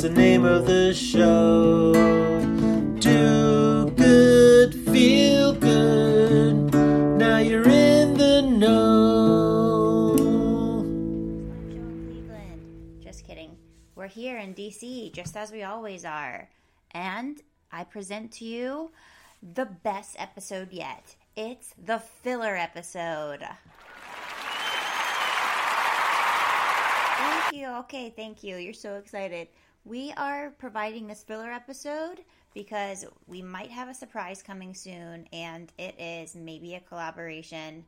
That's the name of the show. Do good, feel good. Now you're in the know. Cleveland. Just kidding. We're here in DC, just as we always are. And I present to you the best episode yet. It's the filler episode. Thank you. Okay, thank you. You're so excited. We are providing this filler episode because we might have a surprise coming soon, and it is maybe a collaboration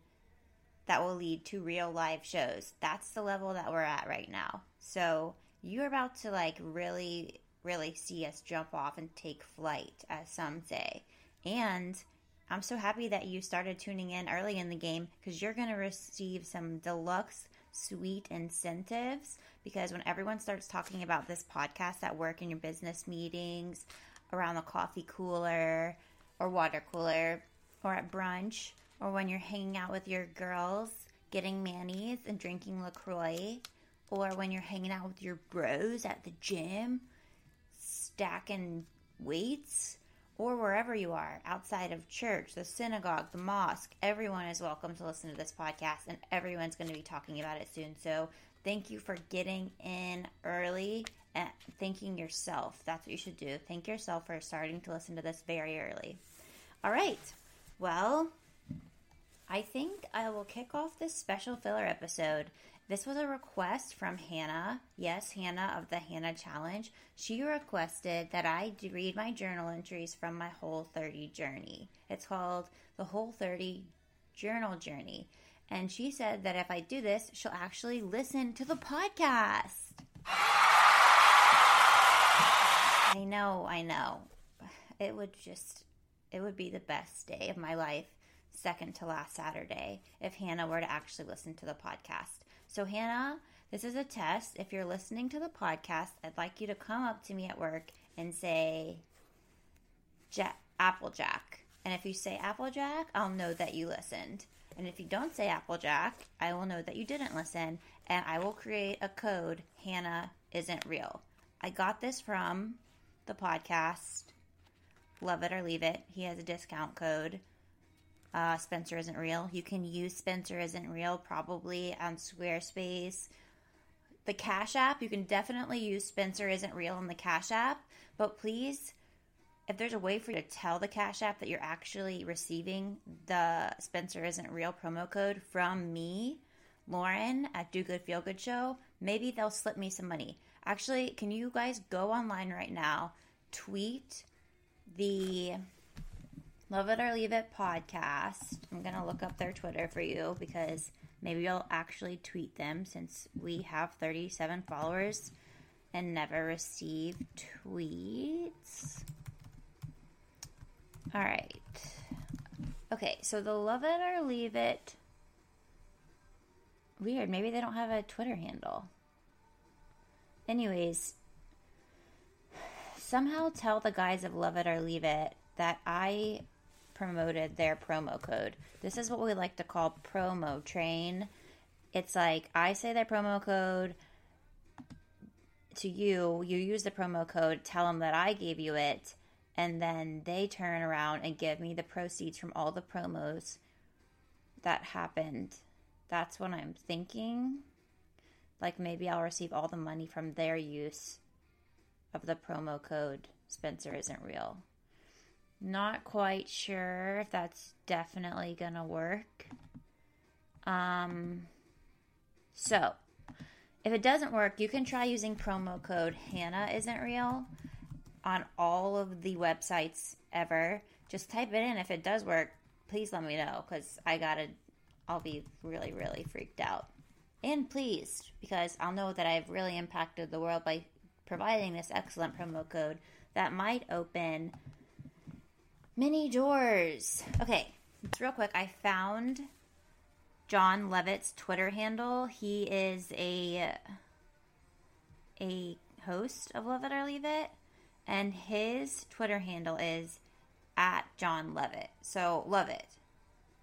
that will lead to real live shows. That's the level that we're at right now. So you're about to like really, really see us jump off and take flight, as some say. And I'm so happy that you started tuning in early in the game because you're going to receive some deluxe sweet incentives because when everyone starts talking about this podcast at work in your business meetings, around the coffee cooler or water cooler, or at brunch, or when you're hanging out with your girls, getting manis and drinking LaCroix, or when you're hanging out with your bros at the gym, stacking weights, or wherever you are outside of church, the synagogue, the mosque, everyone is welcome to listen to this podcast and everyone's going to be talking about it soon. So, thank you for getting in early and thanking yourself. That's what you should do. Thank yourself for starting to listen to this very early. All right. Well, I think I will kick off this special filler episode. This was a request from Hannah. Yes, Hannah of the Hannah Challenge. She requested that I read my journal entries from my Whole 30 journey. It's called the Whole 30 Journal Journey. And she said that if I do this, she'll actually listen to the podcast. I know, I know. It would just, it would be the best day of my life, second to last Saturday, if Hannah were to actually listen to the podcast. So, Hannah, this is a test. If you're listening to the podcast, I'd like you to come up to me at work and say, ja- Applejack. And if you say Applejack, I'll know that you listened. And if you don't say Applejack, I will know that you didn't listen. And I will create a code Hannah isn't real. I got this from the podcast Love It or Leave It. He has a discount code. Uh, Spencer isn't real. You can use Spencer isn't real probably on Squarespace. The Cash App, you can definitely use Spencer isn't real in the Cash App, but please, if there's a way for you to tell the Cash App that you're actually receiving the Spencer isn't real promo code from me, Lauren at Do Good Feel Good Show, maybe they'll slip me some money. Actually, can you guys go online right now, tweet the Love It or Leave It podcast. I'm going to look up their Twitter for you because maybe you'll actually tweet them since we have 37 followers and never receive tweets. All right. Okay, so the Love It or Leave It. Weird. Maybe they don't have a Twitter handle. Anyways, somehow tell the guys of Love It or Leave It that I promoted their promo code. This is what we like to call promo train. It's like I say their promo code to you, you use the promo code, tell them that I gave you it, and then they turn around and give me the proceeds from all the promos that happened. That's what I'm thinking. Like maybe I'll receive all the money from their use of the promo code Spencer isn't real. Not quite sure if that's definitely gonna work. Um so if it doesn't work, you can try using promo code Hannah isn't real on all of the websites ever. Just type it in. If it does work, please let me know because I gotta. I'll be really, really freaked out and pleased because I'll know that I've really impacted the world by providing this excellent promo code that might open many doors. Okay, it's real quick. I found Jon Lovett's Twitter handle. He is a a host of Love It or Leave It, and his Twitter handle is at Jon Lovett. So love it.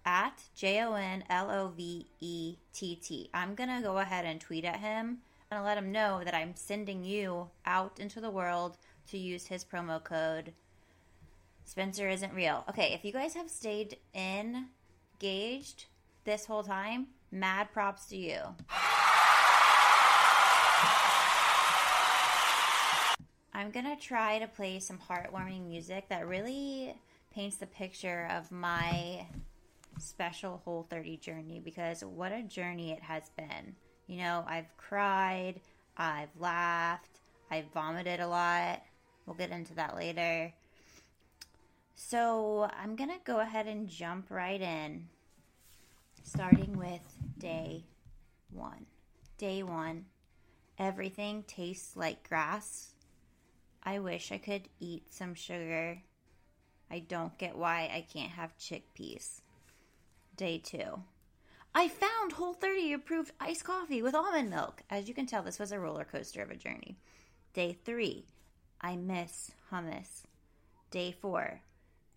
At J O N L O V E T T. I'm gonna go ahead and tweet at him to let him know that I'm sending you out into the world to use his promo code Spencer isn't real. Okay, if you guys have stayed engaged this whole time, mad props to you. I'm gonna try to play some heartwarming music that really paints the picture of my special Whole 30 journey because what a journey it has been. You know, I've cried, I've laughed, I've vomited a lot. We'll get into that later. So I'm going to go ahead and jump right in, starting with day one. Day one, everything tastes like grass. I wish I could eat some sugar. I don't get why I can't have chickpeas. Day two. I found Whole 30 approved iced coffee with almond milk. As you can tell, this was a roller coaster of a journey. Day three. I miss hummus. Day four.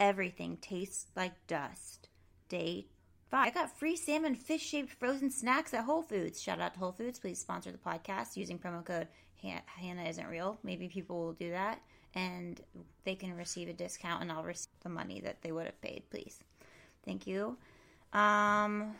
Everything tastes like dust. Day five. I got free salmon fish shaped frozen snacks at Whole Foods. Shout out to Whole Foods. Please sponsor the podcast using promo code Hannah Isn't Real. Maybe people will do that and they can receive a discount and I'll receive the money that they would have paid, please. Thank you. Um,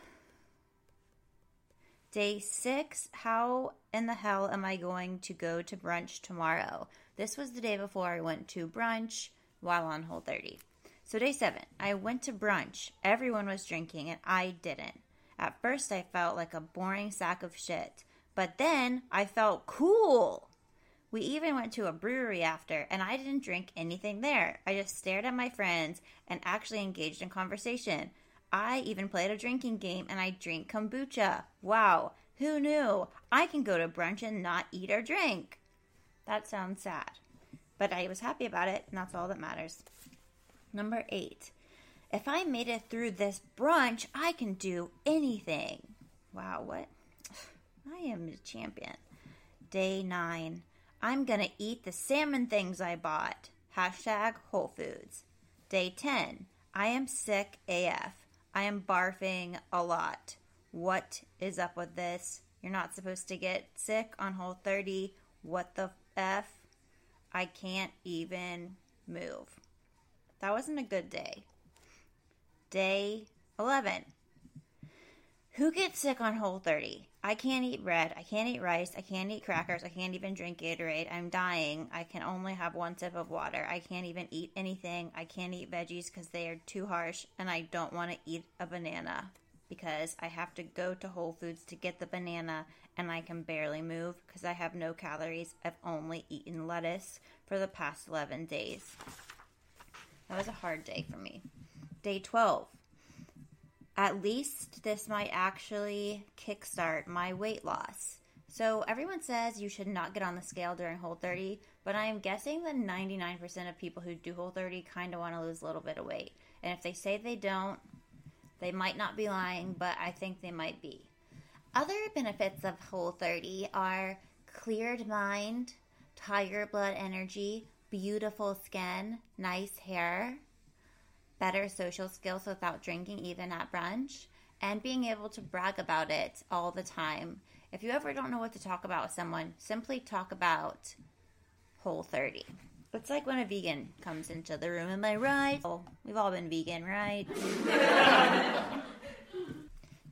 day six, how in the hell am I going to go to brunch tomorrow? This was the day before I went to brunch while on Whole 30. So, day seven, I went to brunch. Everyone was drinking, and I didn't. At first, I felt like a boring sack of shit, but then I felt cool. We even went to a brewery after, and I didn't drink anything there. I just stared at my friends and actually engaged in conversation. I even played a drinking game and I drink kombucha. Wow, who knew? I can go to brunch and not eat or drink. That sounds sad, but I was happy about it, and that's all that matters. Number eight, if I made it through this brunch, I can do anything. Wow, what? I am a champion. Day nine, I'm gonna eat the salmon things I bought. Hashtag Whole Foods. Day 10, I am sick AF. I am barfing a lot. What is up with this? You're not supposed to get sick on Whole 30. What the F? I can't even move. That wasn't a good day. Day 11. Who gets sick on Whole 30? I can't eat bread. I can't eat rice. I can't eat crackers. I can't even drink Gatorade. I'm dying. I can only have one sip of water. I can't even eat anything. I can't eat veggies because they are too harsh. And I don't want to eat a banana because I have to go to Whole Foods to get the banana and I can barely move because I have no calories. I've only eaten lettuce for the past 11 days. That was a hard day for me. Day 12. At least this might actually kickstart my weight loss. So everyone says you should not get on the scale during Whole 30, but I am guessing that 99% of people who do Whole 30 kind of want to lose a little bit of weight. And if they say they don't, they might not be lying, but I think they might be. Other benefits of Whole 30 are cleared mind, tiger blood energy, beautiful skin, nice hair, better social skills without drinking even at brunch, and being able to brag about it all the time. If you ever don't know what to talk about with someone, simply talk about Whole 30. It's like when a vegan comes into the room, am I right? Oh, we've all been vegan, right?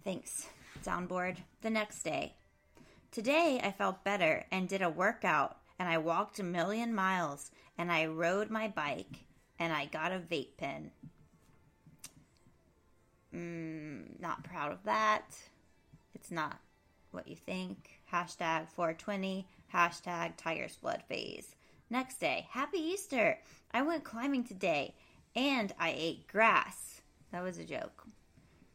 Thanks, soundboard. The next day. Today I felt better and did a workout and I walked a million miles and I rode my bike and I got a vape pen. Mm, not proud of that. It's not what you think. Hashtag 420. Hashtag Tiger's Blood Phase. Next day, Happy Easter. I went climbing today and I ate grass. That was a joke.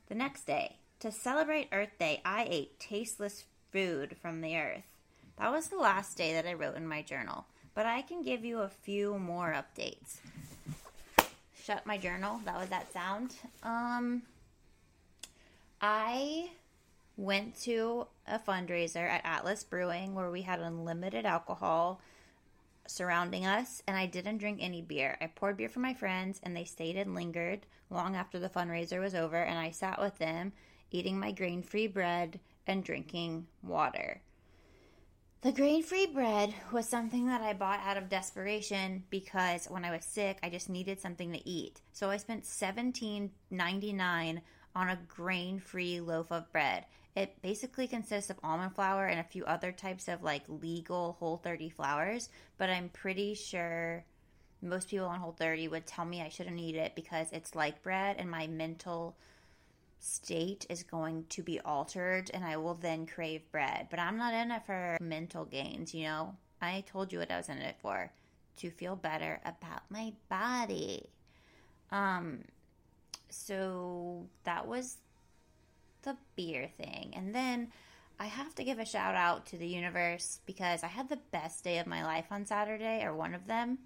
The next day, to celebrate Earth Day, I ate tasteless food from the earth. That was the last day that I wrote in my journal, but I can give you a few more updates. Shut my journal. That was that sound. Um, I went to a fundraiser at Atlas Brewing where we had unlimited alcohol surrounding us, and I didn't drink any beer. I poured beer for my friends, and they stayed and lingered long after the fundraiser was over, and I sat with them, eating my grain free bread and drinking water. The grain free bread was something that I bought out of desperation because when I was sick, I just needed something to eat. So I spent $17.99 on a grain free loaf of bread. It basically consists of almond flour and a few other types of like legal whole 30 flours, but I'm pretty sure most people on whole 30 would tell me I shouldn't eat it because it's like bread and my mental state is going to be altered and I will then crave bread. But I'm not in it for mental gains, you know? I told you what I was in it for to feel better about my body. Um so that was the beer thing. And then I have to give a shout out to the universe because I had the best day of my life on Saturday, or one of them.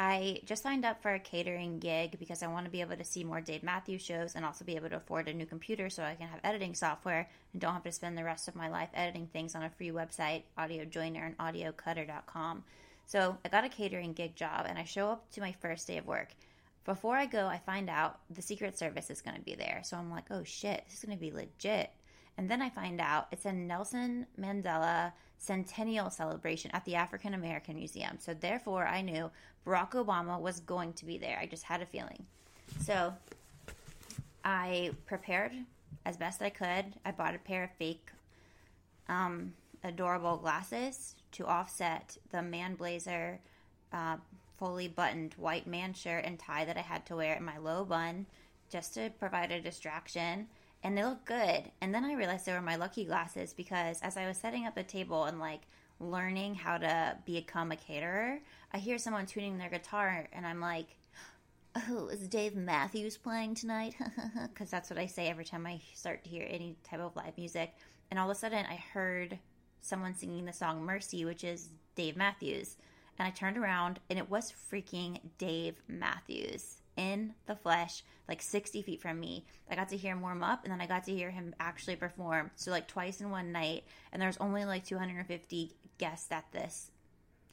I just signed up for a catering gig because I want to be able to see more Dave Matthews shows and also be able to afford a new computer so I can have editing software and don't have to spend the rest of my life editing things on a free website, Audio Joiner and audiocutter.com. So I got a catering gig job and I show up to my first day of work. Before I go, I find out the Secret Service is going to be there. So I'm like, oh shit, this is going to be legit. And then I find out it's a Nelson Mandela centennial celebration at the African American Museum. So therefore, I knew Barack Obama was going to be there. I just had a feeling. So I prepared as best I could. I bought a pair of fake, um, adorable glasses to offset the man blazer, uh, fully buttoned white man shirt and tie that I had to wear in my low bun just to provide a distraction. And they look good. And then I realized they were my lucky glasses because as I was setting up the table and like learning how to become a caterer, I hear someone tuning their guitar and I'm like, oh, is Dave Matthews playing tonight? Because that's what I say every time I start to hear any type of live music. And all of a sudden, I heard someone singing the song Mercy, which is Dave Matthews. And I turned around and it was freaking Dave Matthews in the flesh, like 60 feet from me. I got to hear him warm up and then I got to hear him actually perform. So, like, twice in one night. And there's only like 250 guests at this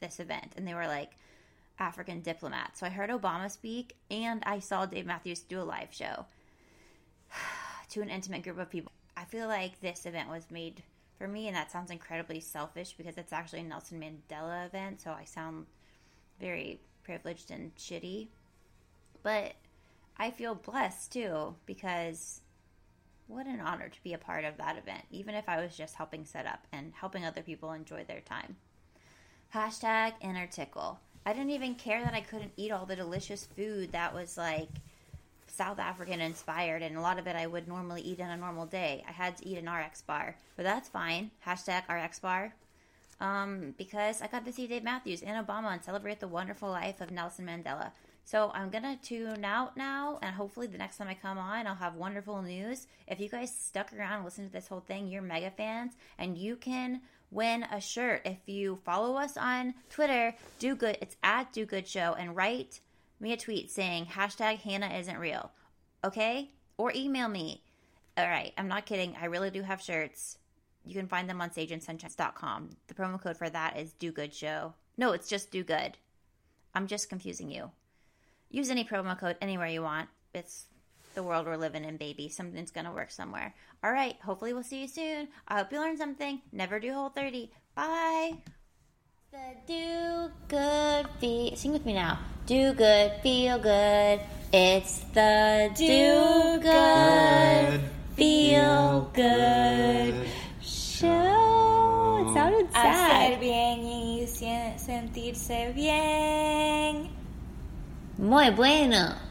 this event and they were like African diplomats. So I heard Obama speak and I saw Dave Matthews do a live show to an intimate group of people. I feel like this event was made for me and that sounds incredibly selfish because it's actually a Nelson Mandela event, so I sound very privileged and shitty. But I feel blessed too because what an honor to be a part of that event, even if I was just helping set up and helping other people enjoy their time. Hashtag inner tickle. I didn't even care that I couldn't eat all the delicious food that was like South African inspired, and a lot of it I would normally eat in a normal day. I had to eat an RX bar, but that's fine. Hashtag RX bar. Um, because I got to see Dave Matthews and Obama and celebrate the wonderful life of Nelson Mandela. So I'm gonna tune out now, and hopefully the next time I come on, I'll have wonderful news. If you guys stuck around and listened to this whole thing, you're mega fans, and you can win a shirt if you follow us on Twitter. Do good. It's at Do Good Show, and write me a tweet saying hashtag Hannah isn't real. Okay, or email me. All right, I'm not kidding. I really do have shirts. You can find them on sageandsunshine.com. The promo code for that is Do Good Show. No, it's just Do Good. I'm just confusing you. Use any promo code anywhere you want. It's the world we're living in, baby. Something's gonna work somewhere. All right. Hopefully, we'll see you soon. I hope you learned something. Never do whole 30. Bye. The do good feel. Sing with me now. Do good, feel good. It's the do, good, feel good show. It sounded sad. Hacer bien y sentirse bien. Muy bueno.